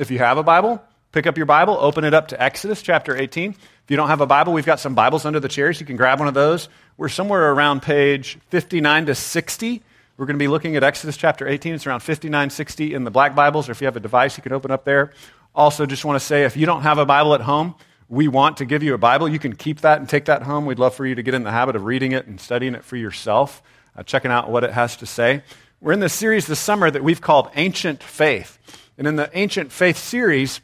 If you have a Bible, pick up your Bible, open it up to Exodus chapter 18. If you don't have a Bible, we've got some Bibles under the chairs. You can grab one of those. We're somewhere around page 59 to 60. We're going to be looking at Exodus chapter 18. It's around 59, 60 in the black Bibles, or if you have a device, you can open up there. Also, just want to say if you don't have a Bible at home, we want to give you a Bible. You can keep that and take that home. We'd love for you to get in the habit of reading it and studying it for yourself, uh, checking out what it has to say. We're in this series this summer that we've called Ancient Faith. And in the Ancient Faith series,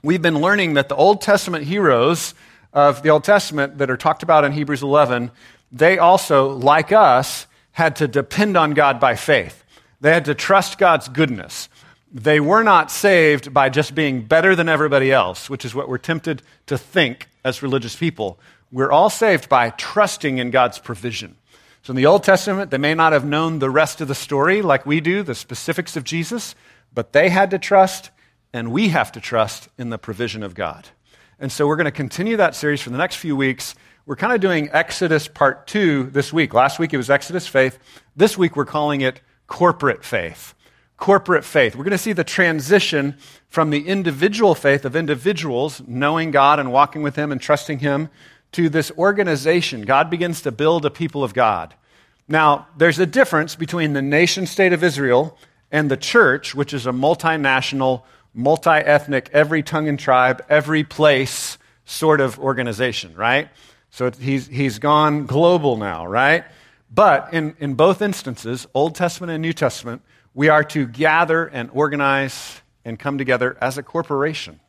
we've been learning that the Old Testament heroes of the Old Testament that are talked about in Hebrews 11, they also, like us, had to depend on God by faith. They had to trust God's goodness. They were not saved by just being better than everybody else, which is what we're tempted to think as religious people. We're all saved by trusting in God's provision. So in the Old Testament, they may not have known the rest of the story like we do, the specifics of Jesus, but they had to trust, and we have to trust in the provision of God. And so we're going to continue that series for the next few weeks. We're kind of doing Exodus part two this week. Last week it was Exodus faith. This week we're calling it corporate faith corporate faith. We're going to see the transition from the individual faith of individuals, knowing God and walking with Him and trusting Him, to this organization. God begins to build a people of God. Now, there's a difference between the nation state of Israel and the church, which is a multinational, multi ethnic, every tongue and tribe, every place sort of organization, right? So he's, he's gone global now, right? But in, in both instances, Old Testament and New Testament, we are to gather and organize and come together as a corporation.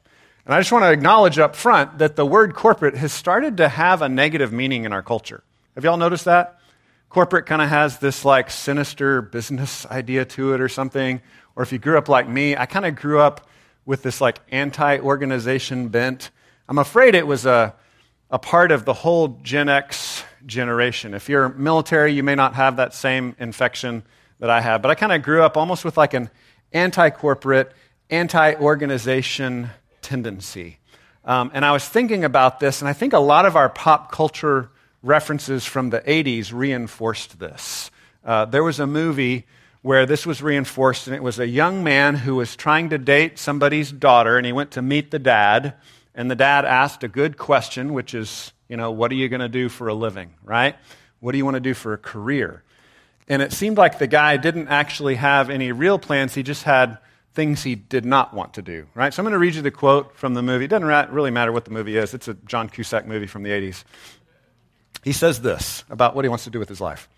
And I just want to acknowledge up front that the word corporate has started to have a negative meaning in our culture. Have y'all noticed that? Corporate kind of has this like sinister business idea to it or something. Or if you grew up like me, I kind of grew up with this like anti organization bent. I'm afraid it was a, a part of the whole Gen X generation. If you're military, you may not have that same infection that I have. But I kind of grew up almost with like an anti corporate, anti organization tendency. Um, and I was thinking about this, and I think a lot of our pop culture references from the 80s reinforced this. Uh, there was a movie where this was reinforced, and it was a young man who was trying to date somebody's daughter, and he went to meet the dad, and the dad asked a good question, which is, you know, what are you going to do for a living, right? What do you want to do for a career? And it seemed like the guy didn't actually have any real plans. He just had things he did not want to do, right? So I'm going to read you the quote from the movie. It doesn't really matter what the movie is. It's a John Cusack movie from the 80s. He says this about what he wants to do with his life.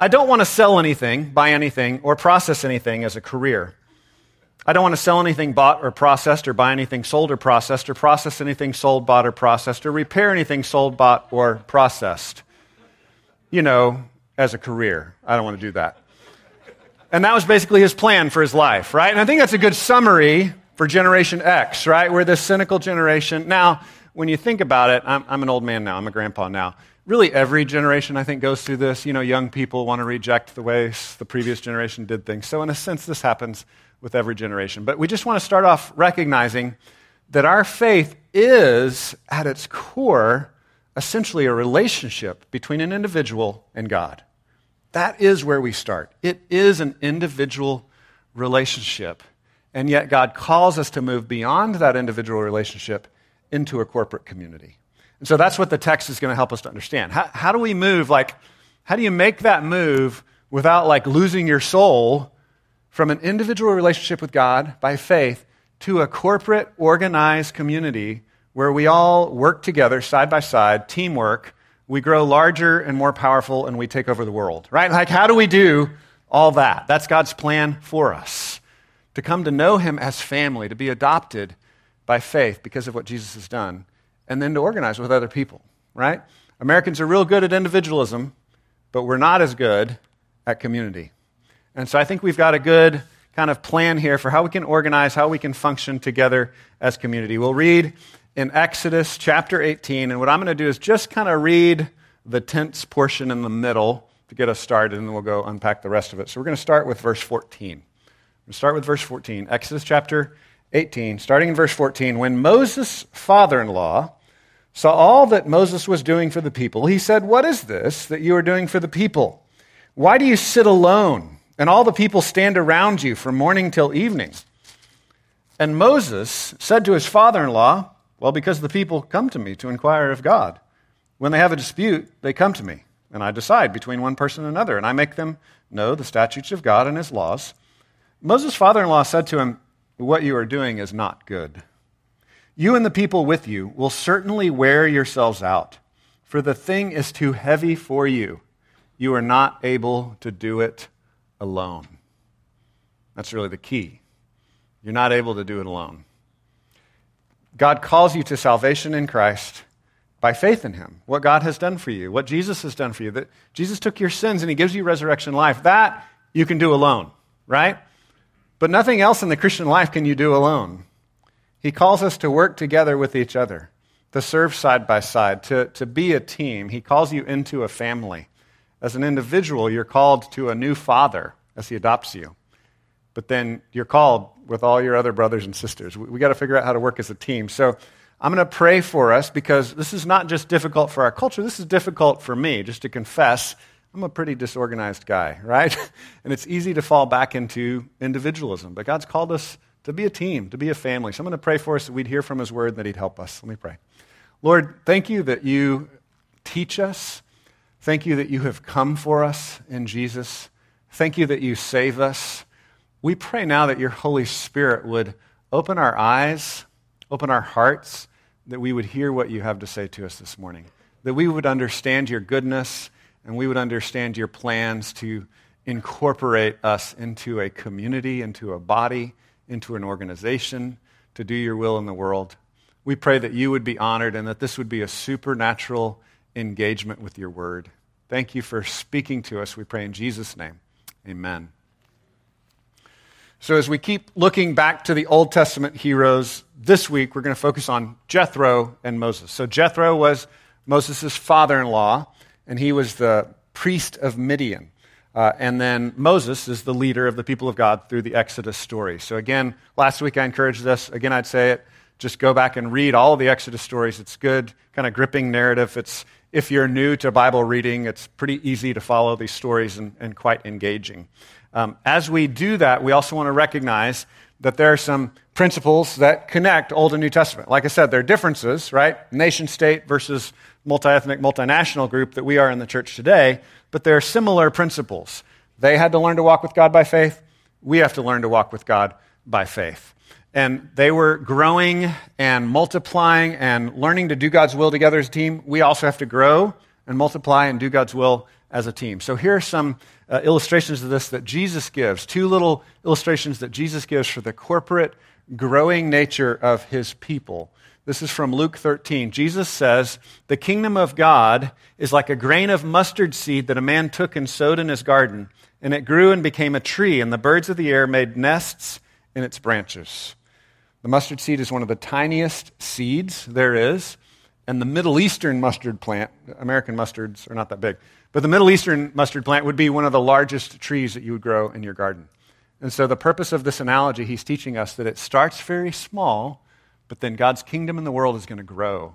I don't want to sell anything, buy anything, or process anything as a career. I don't want to sell anything bought or processed, or buy anything sold or processed, or process anything sold, bought, or processed, or repair anything sold, bought, or processed. You know, as a career. I don't want to do that. And that was basically his plan for his life, right? And I think that's a good summary for Generation X, right? We're this cynical generation. Now, when you think about it, I'm, I'm, an old man now, I'm a grandpa now. Really, every generation, I think, goes through this. You know, young people want to reject the ways the previous generation did things. So, in a sense, this happens with every generation. But we just want to start off recognizing that our faith is, at its core, essentially a relationship between an individual and God. That is where we start. It is an individual relationship. And yet, God calls us to move beyond that individual relationship into a corporate community. And so that's what the text is going to help us to understand. How, how do we move? Like, how do you make that move without like losing your soul from an individual relationship with God by faith to a corporate, organized community where we all work together side by side, teamwork, we grow larger and more powerful and we take over the world, right? Like, how do we do all that? That's God's plan for us to come to know Him as family, to be adopted by faith because of what Jesus has done, and then to organize with other people, right? Americans are real good at individualism, but we're not as good at community. And so I think we've got a good kind of plan here for how we can organize, how we can function together as community. We'll read in Exodus chapter 18. And what I'm going to do is just kind of read the tense portion in the middle to get us started, and then we'll go unpack the rest of it. So we're going to start with verse 14. We'll start with verse 14, Exodus chapter 18, starting in verse 14. When Moses' father in law saw all that Moses was doing for the people, he said, What is this that you are doing for the people? Why do you sit alone, and all the people stand around you from morning till evening? And Moses said to his father in law, Well, because the people come to me to inquire of God. When they have a dispute, they come to me, and I decide between one person and another, and I make them know the statutes of God and his laws. Moses' father in law said to him, What you are doing is not good. You and the people with you will certainly wear yourselves out, for the thing is too heavy for you. You are not able to do it alone. That's really the key. You're not able to do it alone. God calls you to salvation in Christ by faith in Him, what God has done for you, what Jesus has done for you. That Jesus took your sins and He gives you resurrection life. That you can do alone, right? But nothing else in the Christian life can you do alone. He calls us to work together with each other, to serve side by side, to, to be a team. He calls you into a family. As an individual, you're called to a new father as he adopts you. But then you're called with all your other brothers and sisters. We, we got to figure out how to work as a team. So I'm going to pray for us because this is not just difficult for our culture, this is difficult for me, just to confess. I'm a pretty disorganized guy, right? and it's easy to fall back into individualism. But God's called us to be a team, to be a family. So I'm going to pray for us that we'd hear from His word and that He'd help us. Let me pray. Lord, thank you that you teach us. Thank you that you have come for us in Jesus. Thank you that you save us. We pray now that your Holy Spirit would open our eyes, open our hearts, that we would hear what you have to say to us this morning, that we would understand your goodness and we would understand your plans to incorporate us into a community, into a body into an organization to do your will in the world. We pray that you would be honored and that this would be a supernatural engagement with your word. Thank you for speaking to us. We pray in Jesus' name. Amen. So, as we keep looking back to the Old Testament heroes, this week we're going to focus on Jethro and Moses. So, Jethro was Moses' father in law, and he was the priest of Midian. Uh, and then Moses is the leader of the people of God through the Exodus story. So, again, last week I encouraged this. Again, I'd say it. Just go back and read all the Exodus stories. It's good, kind of gripping narrative. It's, if you're new to Bible reading, it's pretty easy to follow these stories and, and quite engaging. Um, as we do that, we also want to recognize that there are some principles that connect Old and New Testament. Like I said, there are differences, right? Nation state versus multi ethnic, multinational group that we are in the church today, but there are similar principles. They had to learn to walk with God by faith. We have to learn to walk with God by faith. And they were growing and multiplying and learning to do God's will together as a team. We also have to grow and multiply and do God's will as a team. So here are some uh, illustrations of this that Jesus gives. Two little illustrations that Jesus gives for the corporate growing nature of his people. This is from Luke 13. Jesus says, The kingdom of God is like a grain of mustard seed that a man took and sowed in his garden, and it grew and became a tree, and the birds of the air made nests in its branches. The mustard seed is one of the tiniest seeds there is, and the Middle Eastern mustard plant, American mustards are not that big, but the Middle Eastern mustard plant would be one of the largest trees that you would grow in your garden. And so, the purpose of this analogy, he's teaching us that it starts very small but then God's kingdom in the world is going to grow,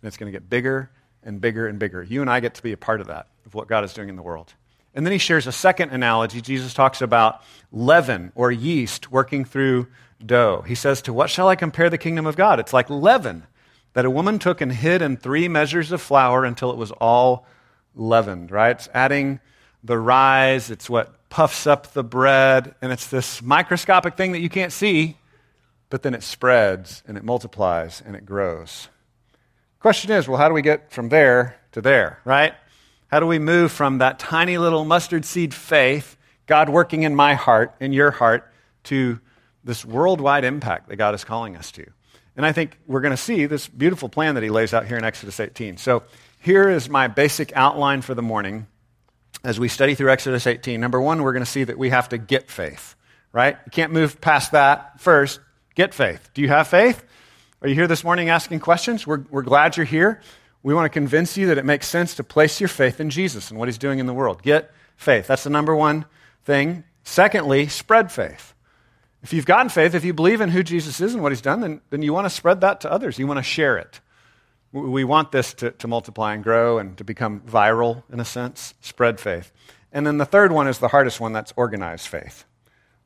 and it's going to get bigger and bigger and bigger. You and I get to be a part of that, of what God is doing in the world. And then he shares a second analogy. Jesus talks about leaven or yeast working through dough. He says, To what shall I compare the kingdom of God? It's like leaven that a woman took and hid in three measures of flour until it was all leavened, right? It's adding the rise, it's what puffs up the bread, and it's this microscopic thing that you can't see, but then it spreads and it multiplies and it grows. Question is, well, how do we get from there to there, right? How do we move from that tiny little mustard seed faith, God working in my heart, in your heart, to this worldwide impact that God is calling us to? And I think we're going to see this beautiful plan that he lays out here in Exodus 18. So here is my basic outline for the morning as we study through Exodus 18. Number one, we're going to see that we have to get faith, right? You can't move past that first. Get faith. Do you have faith? Are you here this morning asking questions? We're, we're glad you're here. We want to convince you that it makes sense to place your faith in Jesus and what he's doing in the world. Get faith. That's the number one thing. Secondly, spread faith. If you've gotten faith, if you believe in who Jesus is and what he's done, then, then you want to spread that to others. You want to share it. We want this to, to multiply and grow and to become viral, in a sense. Spread faith. And then the third one is the hardest one that's organized faith.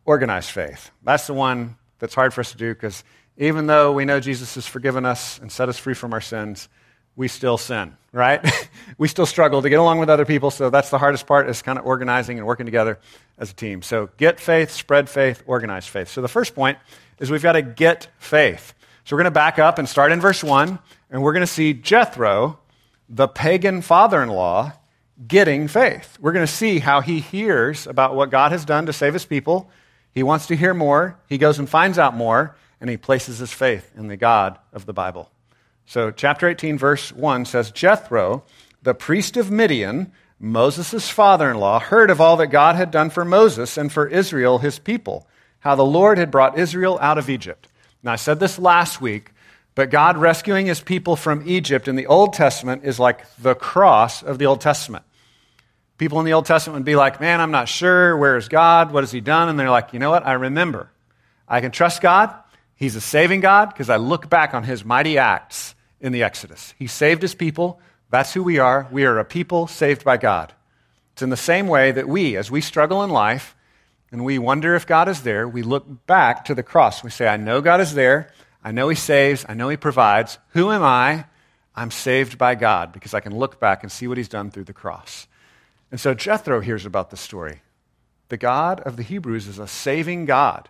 Organized faith. That's the one that's hard for us to do because even though we know Jesus has forgiven us and set us free from our sins, we still sin, right? we still struggle to get along with other people, so that's the hardest part is kind of organizing and working together as a team. So get faith, spread faith, organize faith. So the first point is we've got to get faith. So we're going to back up and start in verse 1, and we're going to see Jethro, the pagan father in law, getting faith. We're going to see how he hears about what God has done to save his people. He wants to hear more. He goes and finds out more, and he places his faith in the God of the Bible. So, chapter 18, verse 1 says Jethro, the priest of Midian, Moses' father in law, heard of all that God had done for Moses and for Israel, his people, how the Lord had brought Israel out of Egypt. Now, I said this last week, but God rescuing his people from Egypt in the Old Testament is like the cross of the Old Testament. People in the Old Testament would be like, Man, I'm not sure. Where is God? What has he done? And they're like, You know what? I remember. I can trust God. He's a saving God because I look back on his mighty acts in the Exodus. He saved his people. That's who we are. We are a people saved by God. It's in the same way that we, as we struggle in life and we wonder if God is there, we look back to the cross. We say, I know God is there. I know He saves. I know He provides. Who am I? I'm saved by God because I can look back and see what He's done through the cross. And so Jethro hears about the story. The God of the Hebrews is a saving God.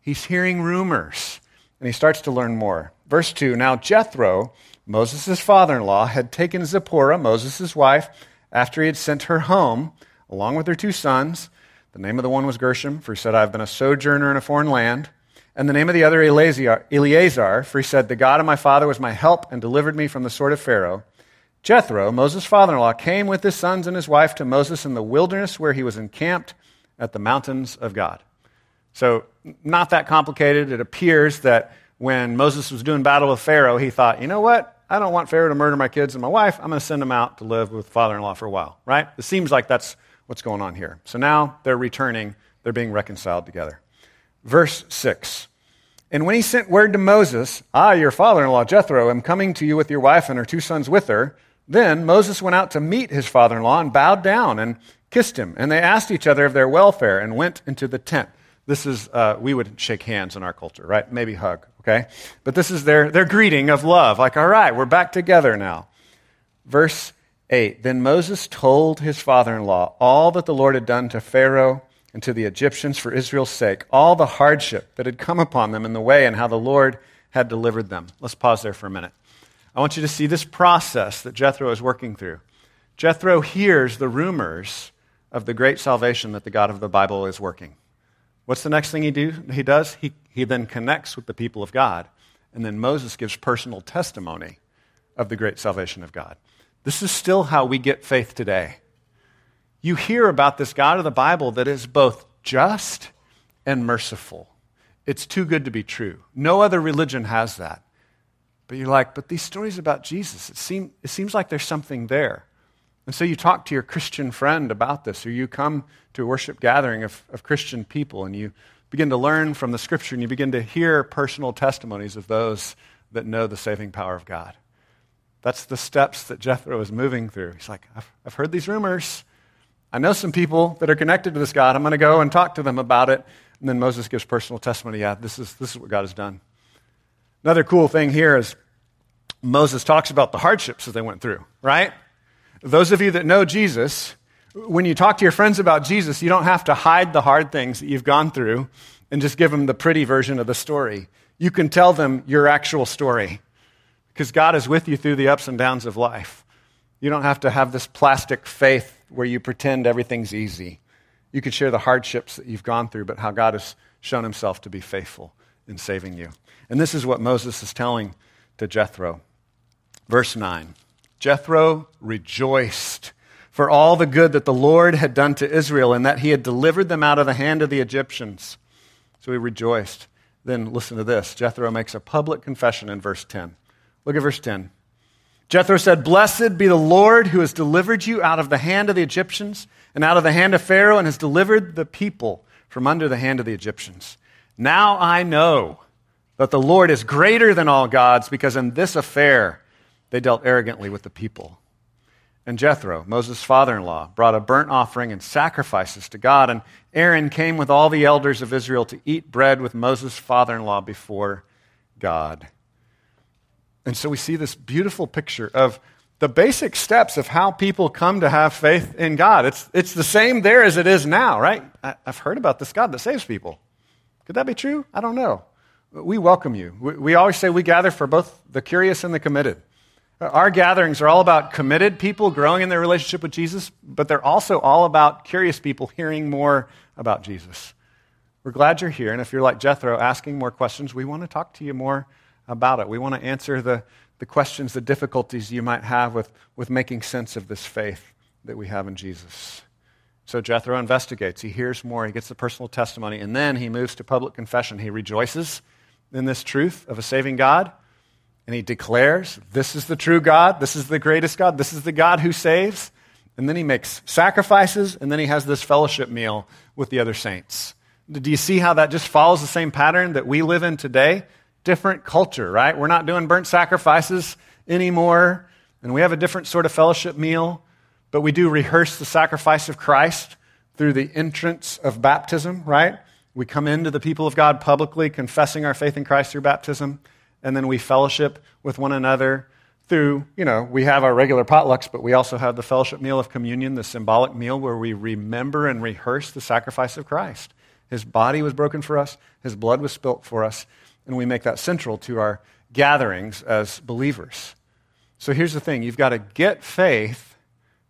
He's hearing rumors and he starts to learn more. Verse 2 Now Jethro, Moses' father in law, had taken Zipporah, Moses' wife, after he had sent her home, along with her two sons. The name of the one was Gershom, for he said, I have been a sojourner in a foreign land. And the name of the other, Eleazar, for he said, The God of my father was my help and delivered me from the sword of Pharaoh. Jethro, Moses' father in law, came with his sons and his wife to Moses in the wilderness where he was encamped at the mountains of God. So, not that complicated. It appears that when Moses was doing battle with Pharaoh, he thought, you know what? I don't want Pharaoh to murder my kids and my wife. I'm going to send them out to live with father in law for a while, right? It seems like that's what's going on here. So now they're returning, they're being reconciled together. Verse 6 And when he sent word to Moses, I, your father in law Jethro, am coming to you with your wife and her two sons with her, then Moses went out to meet his father in law and bowed down and kissed him. And they asked each other of their welfare and went into the tent. This is, uh, we would shake hands in our culture, right? Maybe hug, okay? But this is their, their greeting of love. Like, all right, we're back together now. Verse 8 Then Moses told his father in law all that the Lord had done to Pharaoh and to the Egyptians for Israel's sake, all the hardship that had come upon them in the way, and how the Lord had delivered them. Let's pause there for a minute. I want you to see this process that Jethro is working through. Jethro hears the rumors of the great salvation that the God of the Bible is working. What's the next thing he, do, he does? He, he then connects with the people of God. And then Moses gives personal testimony of the great salvation of God. This is still how we get faith today. You hear about this God of the Bible that is both just and merciful. It's too good to be true. No other religion has that. But you're like, but these stories about Jesus, it, seem, it seems like there's something there. And so you talk to your Christian friend about this, or you come to a worship gathering of, of Christian people and you begin to learn from the scripture and you begin to hear personal testimonies of those that know the saving power of God. That's the steps that Jethro is moving through. He's like, I've, I've heard these rumors. I know some people that are connected to this God. I'm going to go and talk to them about it. And then Moses gives personal testimony. Yeah, this is, this is what God has done. Another cool thing here is Moses talks about the hardships that they went through, right? Those of you that know Jesus, when you talk to your friends about Jesus, you don't have to hide the hard things that you've gone through and just give them the pretty version of the story. You can tell them your actual story because God is with you through the ups and downs of life. You don't have to have this plastic faith where you pretend everything's easy. You can share the hardships that you've gone through, but how God has shown himself to be faithful in saving you. And this is what Moses is telling to Jethro. Verse 9 Jethro rejoiced for all the good that the Lord had done to Israel and that he had delivered them out of the hand of the Egyptians. So he rejoiced. Then listen to this Jethro makes a public confession in verse 10. Look at verse 10. Jethro said, Blessed be the Lord who has delivered you out of the hand of the Egyptians and out of the hand of Pharaoh and has delivered the people from under the hand of the Egyptians. Now I know that the Lord is greater than all gods because in this affair they dealt arrogantly with the people. And Jethro, Moses' father in law, brought a burnt offering and sacrifices to God. And Aaron came with all the elders of Israel to eat bread with Moses' father in law before God. And so we see this beautiful picture of the basic steps of how people come to have faith in God. It's, it's the same there as it is now, right? I, have heard about this God that saves people. Could that be true? I don't know. We welcome you. We, always say we gather for both the curious and the committed. Uh, our gatherings are all about committed people growing in their relationship with Jesus, but they're also all about curious people hearing more about Jesus. We're glad you're here, and if you're like Jethro asking more questions, we want to talk to you more about it. We want to answer the, the questions, the difficulties you might have with, with making sense of this faith that we have in Jesus. So Jethro investigates. He hears more. He gets the personal testimony. And then he moves to public confession. He rejoices in this truth of a saving God and he declares, This is the true God, this is the greatest God, this is the God who saves. And then he makes sacrifices, and then he has this fellowship meal with the other saints. Do you see how that just follows the same pattern that we live in today? Different culture, right? We're not doing burnt sacrifices anymore, and we have a different sort of fellowship meal, but we do rehearse the sacrifice of Christ through the entrance of baptism, right? We come into the people of God publicly, confessing our faith in Christ through baptism and then we fellowship with one another through, you know, we have our regular potlucks, but we also have the fellowship meal of communion, the symbolic meal where we remember and rehearse the sacrifice of Christ. His body was broken for us, his blood was spilt for us, and we make that central to our gatherings as believers. So here's the thing you've got to get faith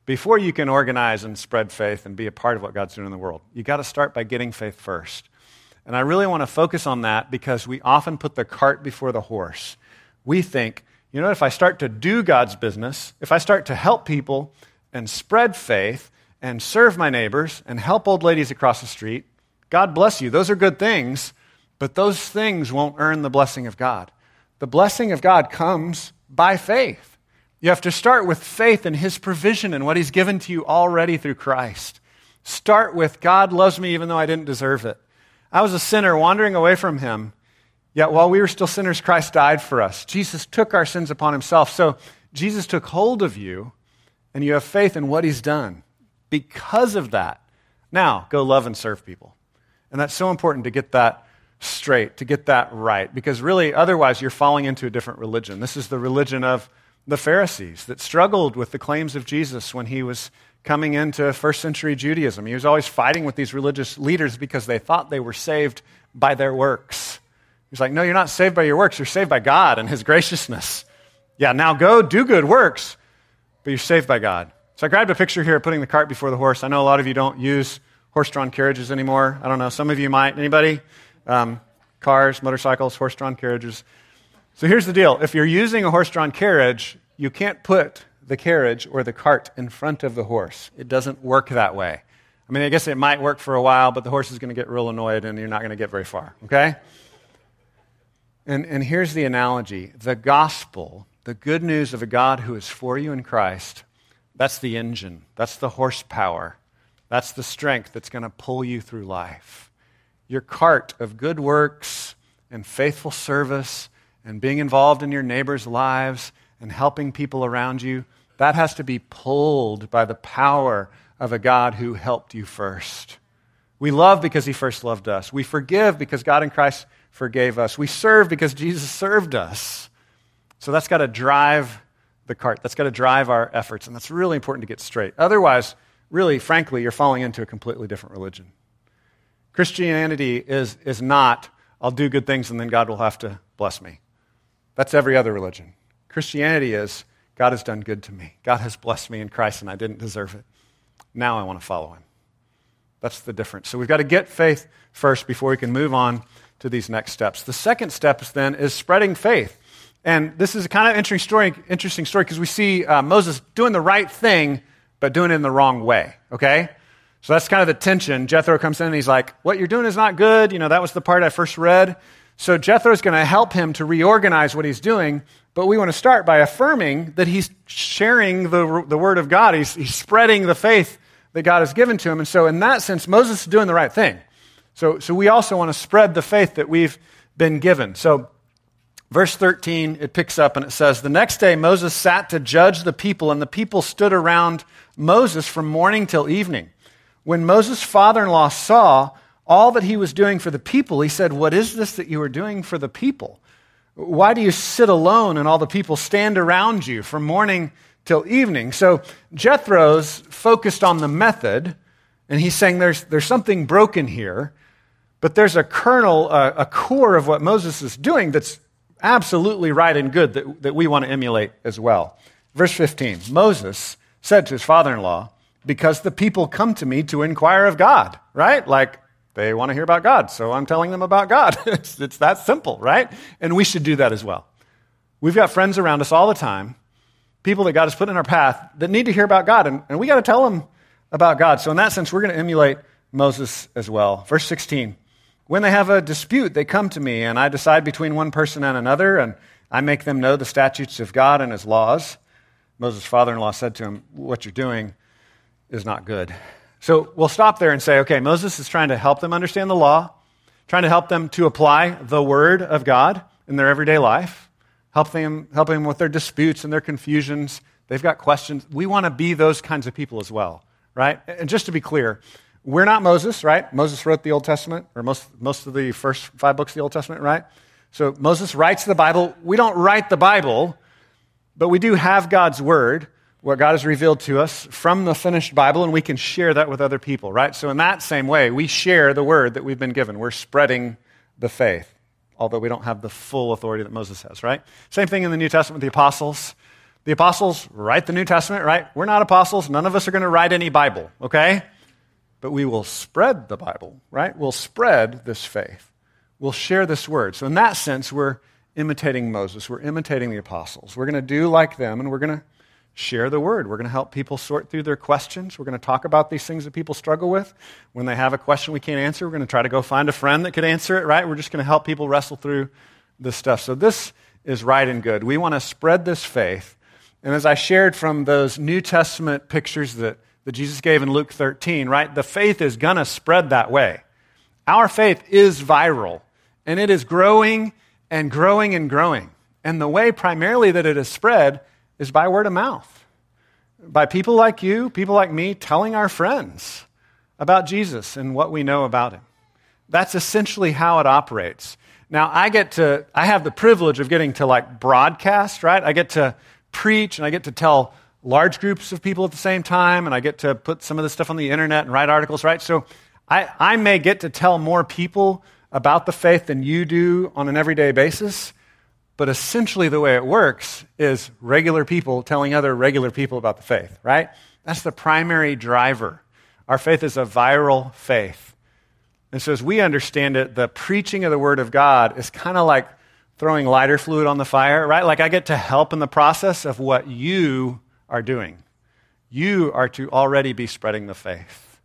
before you can organize and spread faith and be a part of what God's doing in the world. You've got to start by getting faith first. And I really want to focus on that because we often put the cart before the horse. We think, you know, if I start to do God's business, if I start to help people and spread faith and serve my neighbors and help old ladies across the street, God bless you. Those are good things, but those things won't earn the blessing of God. The blessing of God comes by faith. You have to start with faith in His provision and what He's given to you already through Christ. Start with God loves me even though I didn't deserve it. I was a sinner wandering away from him. Yet while we were still sinners, Christ died for us. Jesus took our sins upon himself. So Jesus took hold of you, and you have faith in what he's done. Because of that, now go love and serve people. And that's so important to get that straight, to get that right, because really, otherwise, you're falling into a different religion. This is the religion of the Pharisees that struggled with the claims of Jesus when he was coming into first century Judaism. He was always fighting with these religious leaders because they thought they were saved by their works. He's like, No, you're not saved by your works. You're saved by God and His graciousness. Yeah, now go do good works, but you're saved by God. So I grabbed a picture here putting the cart before the horse. I know a lot of you don't use horse drawn carriages anymore. I don't know. Some of you might. Anybody? Um, cars, motorcycles, horse drawn carriages. So here's the deal if you're using a horse drawn carriage, you can't put the carriage or the cart in front of the horse. It doesn't work that way. I mean, I guess it might work for a while, but the horse is going to get real annoyed and you're not going to get very far, okay? And, and here's the analogy the gospel, the good news of a God who is for you in Christ, that's the engine, that's the horsepower, that's the strength that's going to pull you through life. Your cart of good works and faithful service and being involved in your neighbors' lives and helping people around you that has to be pulled by the power of a God who helped you first. We love because he first loved us. We forgive because God in Christ forgave us. We serve because Jesus served us. So that's got to drive the cart. That's got to drive our efforts. And that's really important to get straight. Otherwise, really, frankly, you're falling into a completely different religion. Christianity is, is not, I'll do good things and then God will have to bless me. That's every other religion. Christianity is, God has done good to me. God has blessed me in Christ, and I didn't deserve it. Now I want to follow him. That's the difference. So we've got to get faith first before we can move on to these next steps. The second step then is spreading faith. And this is a kind of interesting story, interesting story because we see uh, Moses doing the right thing, but doing it in the wrong way. Okay? So that's kind of the tension. Jethro comes in and he's like, What you're doing is not good. You know, that was the part I first read. So Jethro is going to help him to reorganize what he's doing, but we want to start by affirming that he's sharing the, the word of God. He's, he's spreading the faith that God has given to him. And so, in that sense, Moses is doing the right thing. So, so we also want to spread the faith that we've been given. So, Verse 13, it picks up and it says, The next day Moses sat to judge the people, and the people stood around Moses from morning till evening. When Moses' father in law saw all that he was doing for the people, he said, What is this that you are doing for the people? Why do you sit alone and all the people stand around you from morning till evening? So Jethro's focused on the method, and he's saying there's, there's something broken here, but there's a kernel, a, a core of what Moses is doing that's absolutely right and good that, that we want to emulate as well. Verse 15 Moses said to his father in law, Because the people come to me to inquire of God, right? Like they want to hear about God, so I'm telling them about God. it's, it's that simple, right? And we should do that as well. We've got friends around us all the time, people that God has put in our path that need to hear about God, and, and we got to tell them about God. So, in that sense, we're going to emulate Moses as well. Verse 16 when they have a dispute, they come to me, and I decide between one person and another, and I make them know the statutes of God and his laws. Moses' father in law said to him, What you're doing is not good. So we'll stop there and say, okay, Moses is trying to help them understand the law, trying to help them to apply the word of God in their everyday life, helping them, helping them with their disputes and their confusions. They've got questions. We want to be those kinds of people as well, right? And just to be clear, we're not Moses, right? Moses wrote the Old Testament, or most, most of the first five books of the Old Testament, right? So Moses writes the Bible. We don't write the Bible, but we do have God's Word, what God has revealed to us from the finished Bible, and we can share that with other people, right? So, in that same way, we share the Word that we've been given. We're spreading the faith, although we don't have the full authority that Moses has, right? Same thing in the New Testament with the apostles. The apostles write the New Testament, right? We're not apostles. None of us are going to write any Bible, okay? but we will spread the Bible, right? We'll spread this faith. We'll share this word. So, in that sense, we're imitating Moses. We're imitating the apostles. We're going to do like them, and we're going to share the word. We're going to help people sort through their questions. We're going to talk about these things that people struggle with. When they have a question we can't answer, we're going to try to go find a friend that could answer it, right? We're just going to help people wrestle through this stuff. So, this is right and good. We want to spread this faith. And as I shared from those New Testament pictures that that Jesus gave in Luke 13, right? The faith is going to spread that way. Our faith is viral, and it is growing and growing and growing. And the way primarily that it is spread is by word of mouth, by people like you, people like me, telling our friends about Jesus and what we know about him. That's essentially how it operates. Now, I get to, I have the privilege of getting to like broadcast, right? I get to preach and I get to tell large groups of people at the same time, and I get to put some of this stuff on the internet and write articles, right? So I, I may get to tell more people about the faith than you do on an everyday basis. But essentially, the way it works is regular people telling other regular people about the faith, right? That's the primary driver. Our faith is a viral faith. And so, as we understand it, the preaching of the Word of God is kind of like throwing lighter fluid on the fire, right? Like I get to help in the process of what you are doing. You are to already be spreading the faith.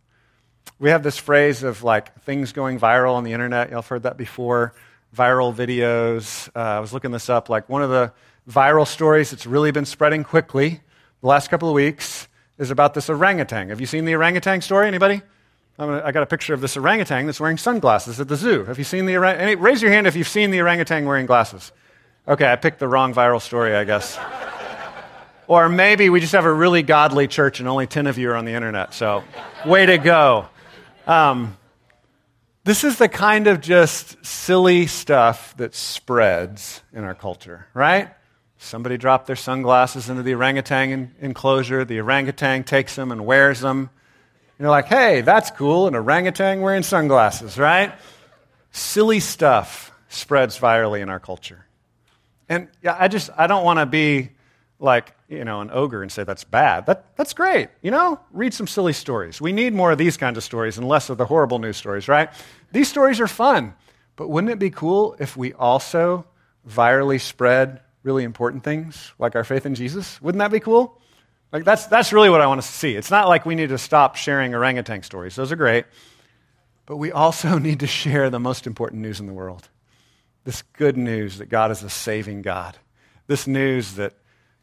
We have this phrase of like things going viral on the internet. Y'all have heard that before. Viral videos. Uh, I was looking this up. Like one of the viral stories that's really been spreading quickly the last couple of weeks is about this orangutan. Have you seen the orangutan story? Anybody? Gonna, I got a picture of this orangutan that's wearing sunglasses at the zoo. Have you seen the orangutan? Raise your hand if you've seen the orangutan wearing glasses. Okay, I picked the wrong viral story, I guess. Or maybe we just have a really godly church and only 10 of you are on the internet. So, way to go. Um, this is the kind of just silly stuff that spreads in our culture, right? Somebody dropped their sunglasses into the orangutan enclosure. The orangutan takes them and wears them. You're like, hey, that's cool, an orangutan wearing sunglasses, right? Silly stuff spreads virally in our culture. And I just, I don't want to be like, you know, an ogre and say that's bad. That, that's great. You know, read some silly stories. We need more of these kinds of stories and less of the horrible news stories, right? These stories are fun. But wouldn't it be cool if we also virally spread really important things like our faith in Jesus? Wouldn't that be cool? Like that's, that's really what I want to see. It's not like we need to stop sharing orangutan stories. Those are great. But we also need to share the most important news in the world. This good news that God is a saving God. This news that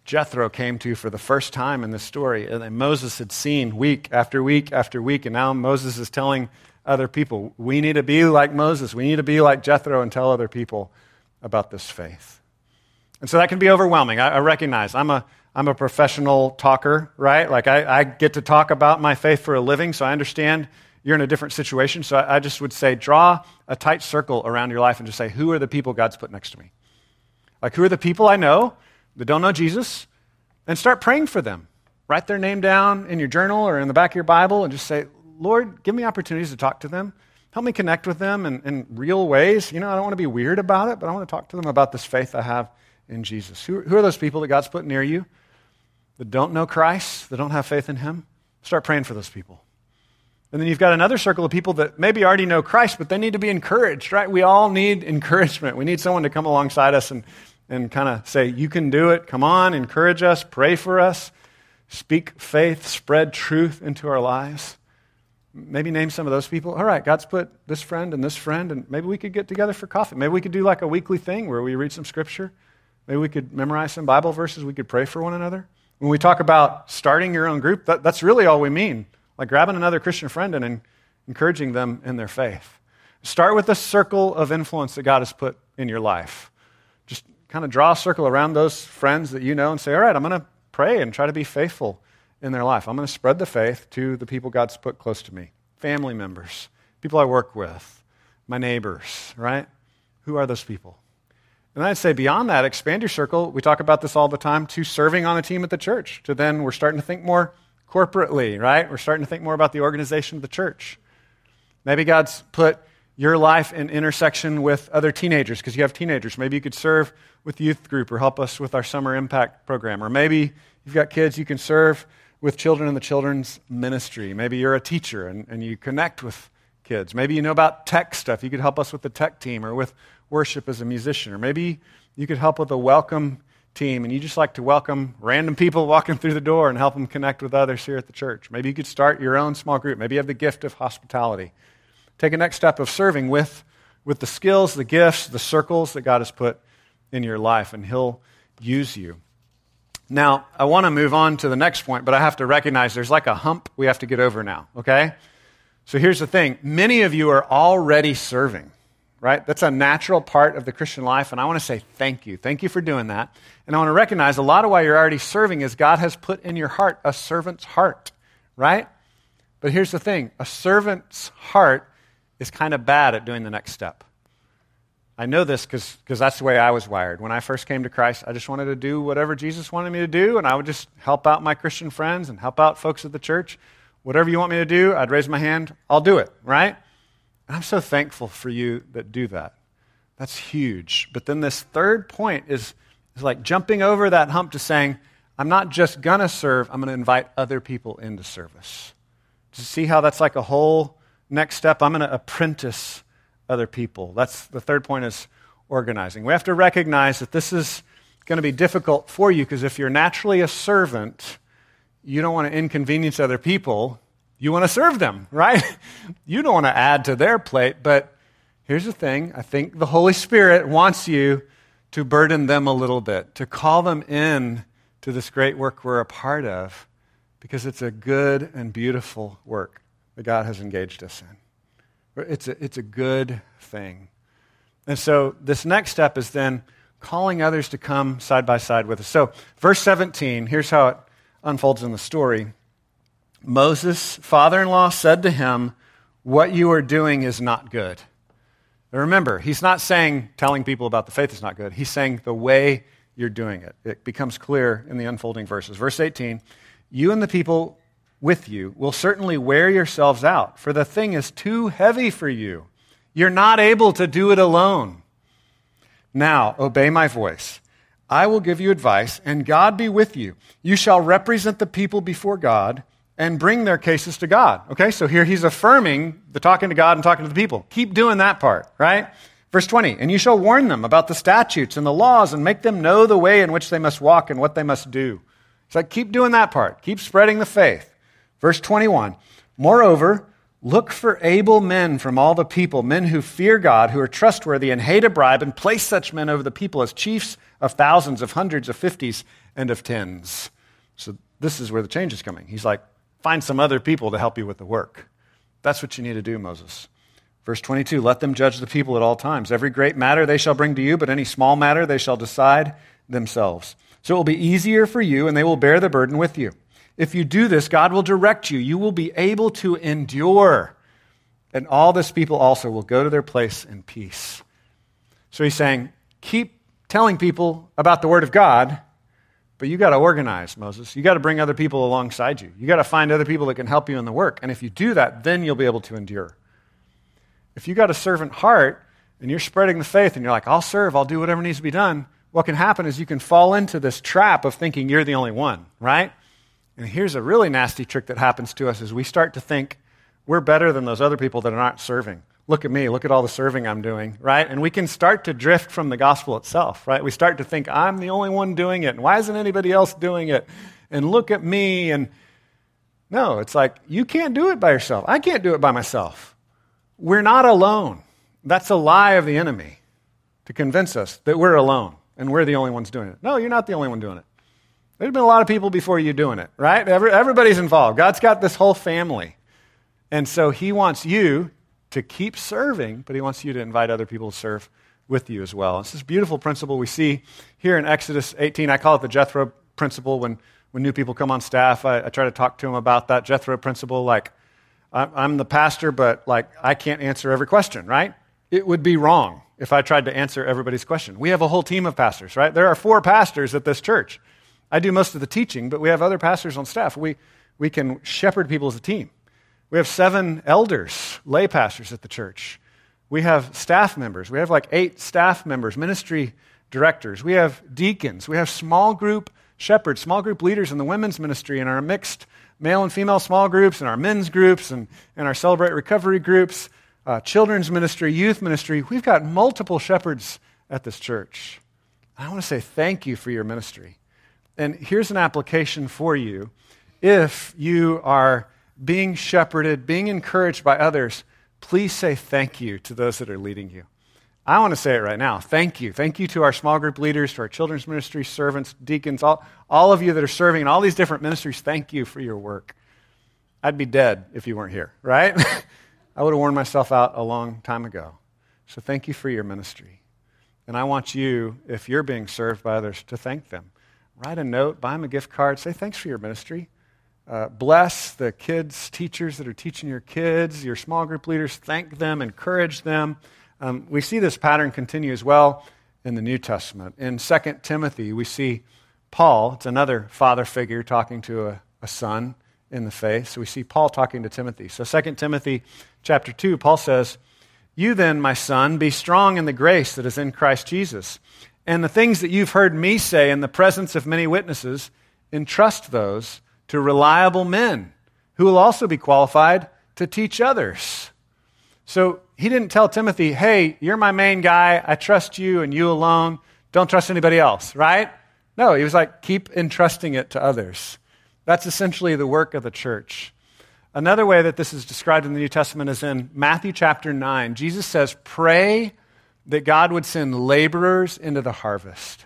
Jethro came to for the first time in this story, and Moses had seen week after week after week, and now Moses is telling other people, we need to be like Moses. We need to be like Jethro and tell other people about this faith. And so that can be overwhelming. I, I recognize I'm a, I'm a professional talker, right? Like I, I, get to talk about my faith for a living, so I understand you're in a different situation. So I, I just would say draw a tight circle around your life and just say, who are the people God's put next to me? Like, who are the people I know that don't know Jesus? And start praying for them. Write their name down in your journal or in the back of your Bible and just say, Lord, give me opportunities to talk to them. Help me connect with them in, in real ways. You know, I don't want to be weird about it, but I want to talk to them about this faith I have in Jesus. Who, who are those people that God's put near you that don't know Christ, that don't have faith in Him? Start praying for those people. And then you've got another circle of people that maybe already know Christ, but they need to be encouraged, right? We all need encouragement. We need someone to come alongside us and, and kind of say, You can do it. Come on, encourage us, pray for us, speak faith, spread truth into our lives. Maybe name some of those people. All right, God's put this friend and this friend, and maybe we could get together for coffee. Maybe we could do like a weekly thing where we read some scripture. Maybe we could memorize some Bible verses. We could pray for one another. When we talk about starting your own group, that, that's really all we mean. Like grabbing another Christian friend and encouraging them in their faith. Start with the circle of influence that God has put in your life. Just kind of draw a circle around those friends that you know and say, all right, I'm going to pray and try to be faithful in their life. I'm going to spread the faith to the people God's put close to me family members, people I work with, my neighbors, right? Who are those people? And I'd say beyond that, expand your circle. We talk about this all the time to serving on a team at the church. To then we're starting to think more corporately, right? We're starting to think more about the organization of the church. Maybe God's put your life in intersection with other teenagers because you have teenagers. Maybe you could serve with youth group or help us with our summer impact program. Or maybe you've got kids, you can serve with children in the children's ministry. Maybe you're a teacher and, and you connect with kids. Maybe you know about tech stuff. You could help us with the tech team or with worship as a musician. Or maybe you could help with a welcome team and you just like to welcome random people walking through the door and help them connect with others here at the church. Maybe you could start your own small group. Maybe you have the gift of hospitality. Take a next step of serving with, with the skills, the gifts, the circles that God has put in your life, and He'll use you. Now, I want to move on to the next point, but I have to recognize there's like a hump we have to get over now, okay? So here's the thing many of you are already serving, right? That's a natural part of the Christian life, and I want to say thank you. Thank you for doing that. And I want to recognize a lot of why you're already serving is God has put in your heart a servant's heart, right? But here's the thing a servant's heart is kind of bad at doing the next step. I know this because that's the way I was wired. When I first came to Christ, I just wanted to do whatever Jesus wanted me to do, and I would just help out my Christian friends and help out folks at the church. Whatever you want me to do, I'd raise my hand, I'll do it, right? And I'm so thankful for you that do that. That's huge. But then this third point is, is like jumping over that hump to saying, I'm not just going to serve, I'm going to invite other people into service. To see how that's like a whole next step? I'm going to apprentice other people. That's the third point is organizing. We have to recognize that this is going to be difficult for you because if you're naturally a servant, you don't want to inconvenience other people. You want to serve them, right? you don't want to add to their plate. But here's the thing I think the Holy Spirit wants you to burden them a little bit, to call them in to this great work we're a part of, because it's a good and beautiful work that God has engaged us in. It's a, it's a good thing. And so this next step is then calling others to come side by side with us. So, verse 17, here's how it unfolds in the story. Moses' father in law said to him, What you are doing is not good. Now remember, he's not saying telling people about the faith is not good. He's saying the way you're doing it. It becomes clear in the unfolding verses. Verse 18 You and the people with you will certainly wear yourselves out, for the thing is too heavy for you. You're not able to do it alone. Now, obey my voice. I will give you advice, and God be with you. You shall represent the people before God and bring their cases to God. Okay, so here he's affirming the talking to God and talking to the people. Keep doing that part, right? Verse 20, and you shall warn them about the statutes and the laws and make them know the way in which they must walk and what they must do. It's like, keep doing that part. Keep spreading the faith. Verse 21 Moreover, look for able men from all the people, men who fear God, who are trustworthy and hate a bribe, and place such men over the people as chiefs of thousands, of hundreds, of fifties, and of tens. So this is where the change is coming. He's like, find some other people to help you with the work. That's what you need to do, Moses. Verse 22 Let them judge the people at all times. Every great matter they shall bring to you, but any small matter they shall decide themselves. So it will be easier for you, and they will bear the burden with you. If you do this, God will direct you. You will be able to endure. And all this people also will go to their place in peace. So he's saying, keep telling people about the Word of God, but you got to organize, Moses. You got to bring other people alongside you. You got to find other people that can help you in the work. And if you do that, then you'll be able to endure. If you got a servant heart and you're spreading the faith and you're like, I'll serve, I'll do whatever needs to be done, what can happen is you can fall into this trap of thinking you're the only one, right? And here's a really nasty trick that happens to us is we start to think we're better than those other people that are not serving. Look at me, look at all the serving I'm doing, right? And we can start to drift from the gospel itself, right? We start to think I'm the only one doing it, and why isn't anybody else doing it? And look at me and no, it's like you can't do it by yourself. I can't do it by myself. We're not alone. That's a lie of the enemy to convince us that we're alone and we're the only ones doing it. No, you're not the only one doing it. There's been a lot of people before you doing it, right? Every, everybody's involved. God's got this whole family. And so he wants you to keep serving, but he wants you to invite other people to serve with you as well. It's this beautiful principle we see here in Exodus 18. I call it the Jethro principle. When, when new people come on staff, I, I try to talk to them about that Jethro principle. Like, I'm the pastor, but like, I can't answer every question, right? It would be wrong if I tried to answer everybody's question. We have a whole team of pastors, right? There are four pastors at this church. I do most of the teaching, but we have other pastors on staff. We, we can shepherd people as a team. We have seven elders, lay pastors at the church. We have staff members. We have like eight staff members, ministry directors. We have deacons. We have small group shepherds, small group leaders in the women's ministry and our mixed male and female small groups and our men's groups and, and our Celebrate Recovery groups uh, children's ministry, youth ministry. We've got multiple shepherds at this church. I want to say thank you for your ministry. And here's an application for you. If you are being shepherded, being encouraged by others, please say thank you to those that are leading you. I want to say it right now. Thank you. Thank you to our small group leaders, to our children's ministry servants, deacons, all, all of you that are serving in all these different ministries. Thank you for your work. I'd be dead if you weren't here, right? I would have worn myself out a long time ago. So thank you for your ministry. And I want you, if you're being served by others, to thank them. Write a note, buy them a gift card, say thanks for your ministry. Uh, bless the kids, teachers that are teaching your kids, your small group leaders. Thank them, encourage them. Um, we see this pattern continue as well in the New Testament. In 2 Timothy, we see Paul, it's another father figure talking to a, a son in the faith. So we see Paul talking to Timothy. So 2 Timothy chapter 2, Paul says, You then, my son, be strong in the grace that is in Christ Jesus. And the things that you've heard me say in the presence of many witnesses, entrust those to reliable men who will also be qualified to teach others. So he didn't tell Timothy, hey, you're my main guy. I trust you and you alone. Don't trust anybody else, right? No, he was like, keep entrusting it to others. That's essentially the work of the church. Another way that this is described in the New Testament is in Matthew chapter 9. Jesus says, Pray that God would send laborers into the harvest.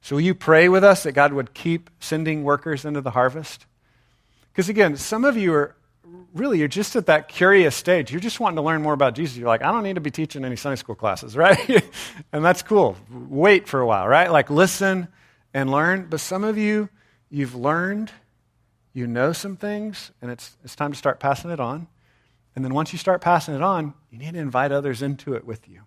So, will you pray with us that God would keep sending workers into the harvest? Because again, some of you are really, you're just at that curious stage. You're just wanting to learn more about Jesus. You're like, I don't need to be teaching any Sunday school classes, right? and that's cool. Wait for a while, right? Like, listen and learn. But some of you, you've learned you know some things, and it's, it's time to start passing it on. And then once you start passing it on, you need to invite others into it with you.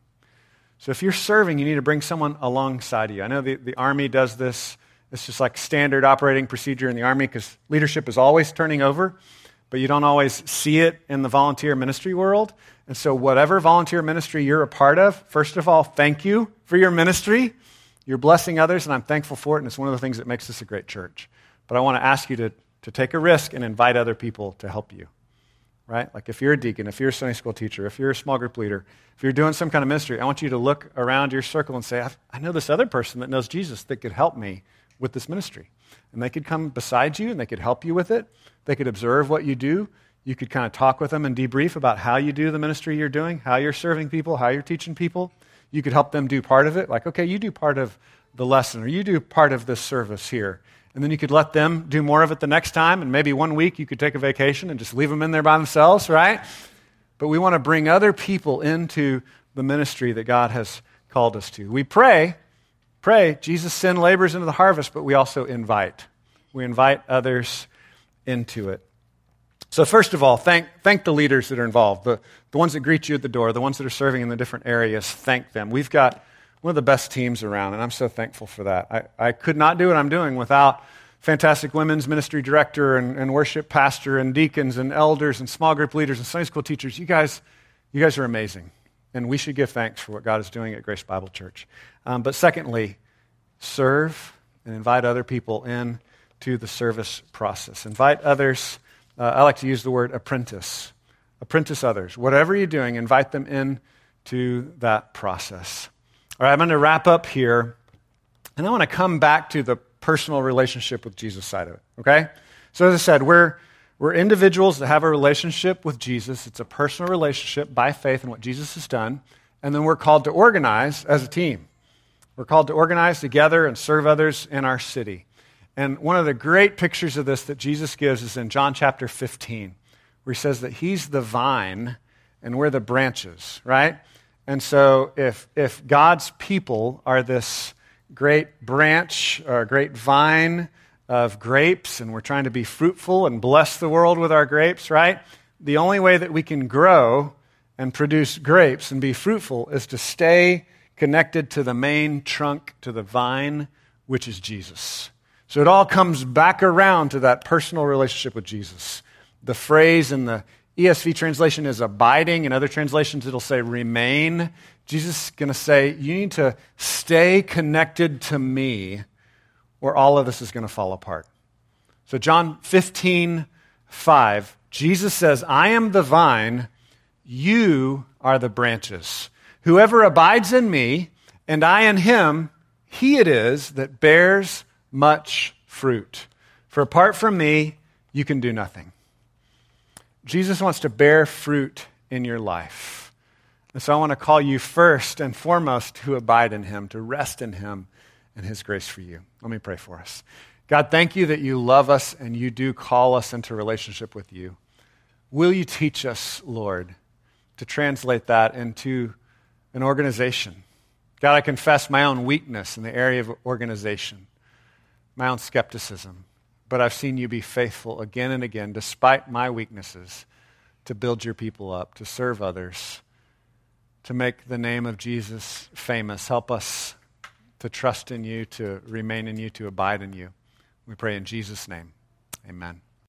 So if you're serving, you need to bring someone alongside of you. I know the, the Army does this. It's just like standard operating procedure in the Army because leadership is always turning over, but you don't always see it in the volunteer ministry world. And so, whatever volunteer ministry you're a part of, first of all, thank you for your ministry. You're blessing others, and I'm thankful for it, and it's one of the things that makes this a great church. But I want to ask you to to take a risk and invite other people to help you. Right? Like if you're a deacon, if you're a Sunday school teacher, if you're a small group leader, if you're doing some kind of ministry, I want you to look around your circle and say, I know this other person that knows Jesus that could help me with this ministry. And they could come beside you and they could help you with it. They could observe what you do. You could kind of talk with them and debrief about how you do the ministry you're doing, how you're serving people, how you're teaching people. You could help them do part of it. Like, okay, you do part of the lesson or you do part of this service here. And then you could let them do more of it the next time. And maybe one week you could take a vacation and just leave them in there by themselves, right? But we want to bring other people into the ministry that God has called us to. We pray pray, Jesus send laborers into the harvest, but we also invite. We invite others into it. So, first of all, thank, thank the leaders that are involved, the, the ones that greet you at the door, the ones that are serving in the different areas. Thank them. We've got one of the best teams around, and I'm so thankful for that. I, I could not do what I'm doing without fantastic women's ministry director and, and worship pastor and deacons and elders and small group leaders and Sunday school teachers. You guys, you guys are amazing. And we should give thanks for what God is doing at Grace Bible Church. Um, but secondly, serve and invite other people in to the service process. Invite others uh, I like to use the word apprentice. Apprentice others. Whatever you're doing, invite them in to that process. All right, I'm going to wrap up here, and I want to come back to the personal relationship with Jesus side of it, okay? So, as I said, we're, we're individuals that have a relationship with Jesus. It's a personal relationship by faith in what Jesus has done, and then we're called to organize as a team. We're called to organize together and serve others in our city. And one of the great pictures of this that Jesus gives is in John chapter 15, where he says that he's the vine and we're the branches, right? And so if, if God's people are this great branch or great vine of grapes, and we're trying to be fruitful and bless the world with our grapes, right? The only way that we can grow and produce grapes and be fruitful is to stay connected to the main trunk, to the vine, which is Jesus. So it all comes back around to that personal relationship with Jesus. The phrase in the ESV translation is abiding. In other translations, it'll say remain. Jesus is going to say, You need to stay connected to me, or all of this is going to fall apart. So, John 15, 5, Jesus says, I am the vine, you are the branches. Whoever abides in me, and I in him, he it is that bears much fruit. For apart from me, you can do nothing. Jesus wants to bear fruit in your life. And so I want to call you first and foremost to abide in him, to rest in him and his grace for you. Let me pray for us. God, thank you that you love us and you do call us into relationship with you. Will you teach us, Lord, to translate that into an organization? God, I confess my own weakness in the area of organization my own skepticism, but I've seen you be faithful again and again, despite my weaknesses, to build your people up, to serve others, to make the name of Jesus famous. Help us to trust in you, to remain in you, to abide in you. We pray in Jesus' name. Amen.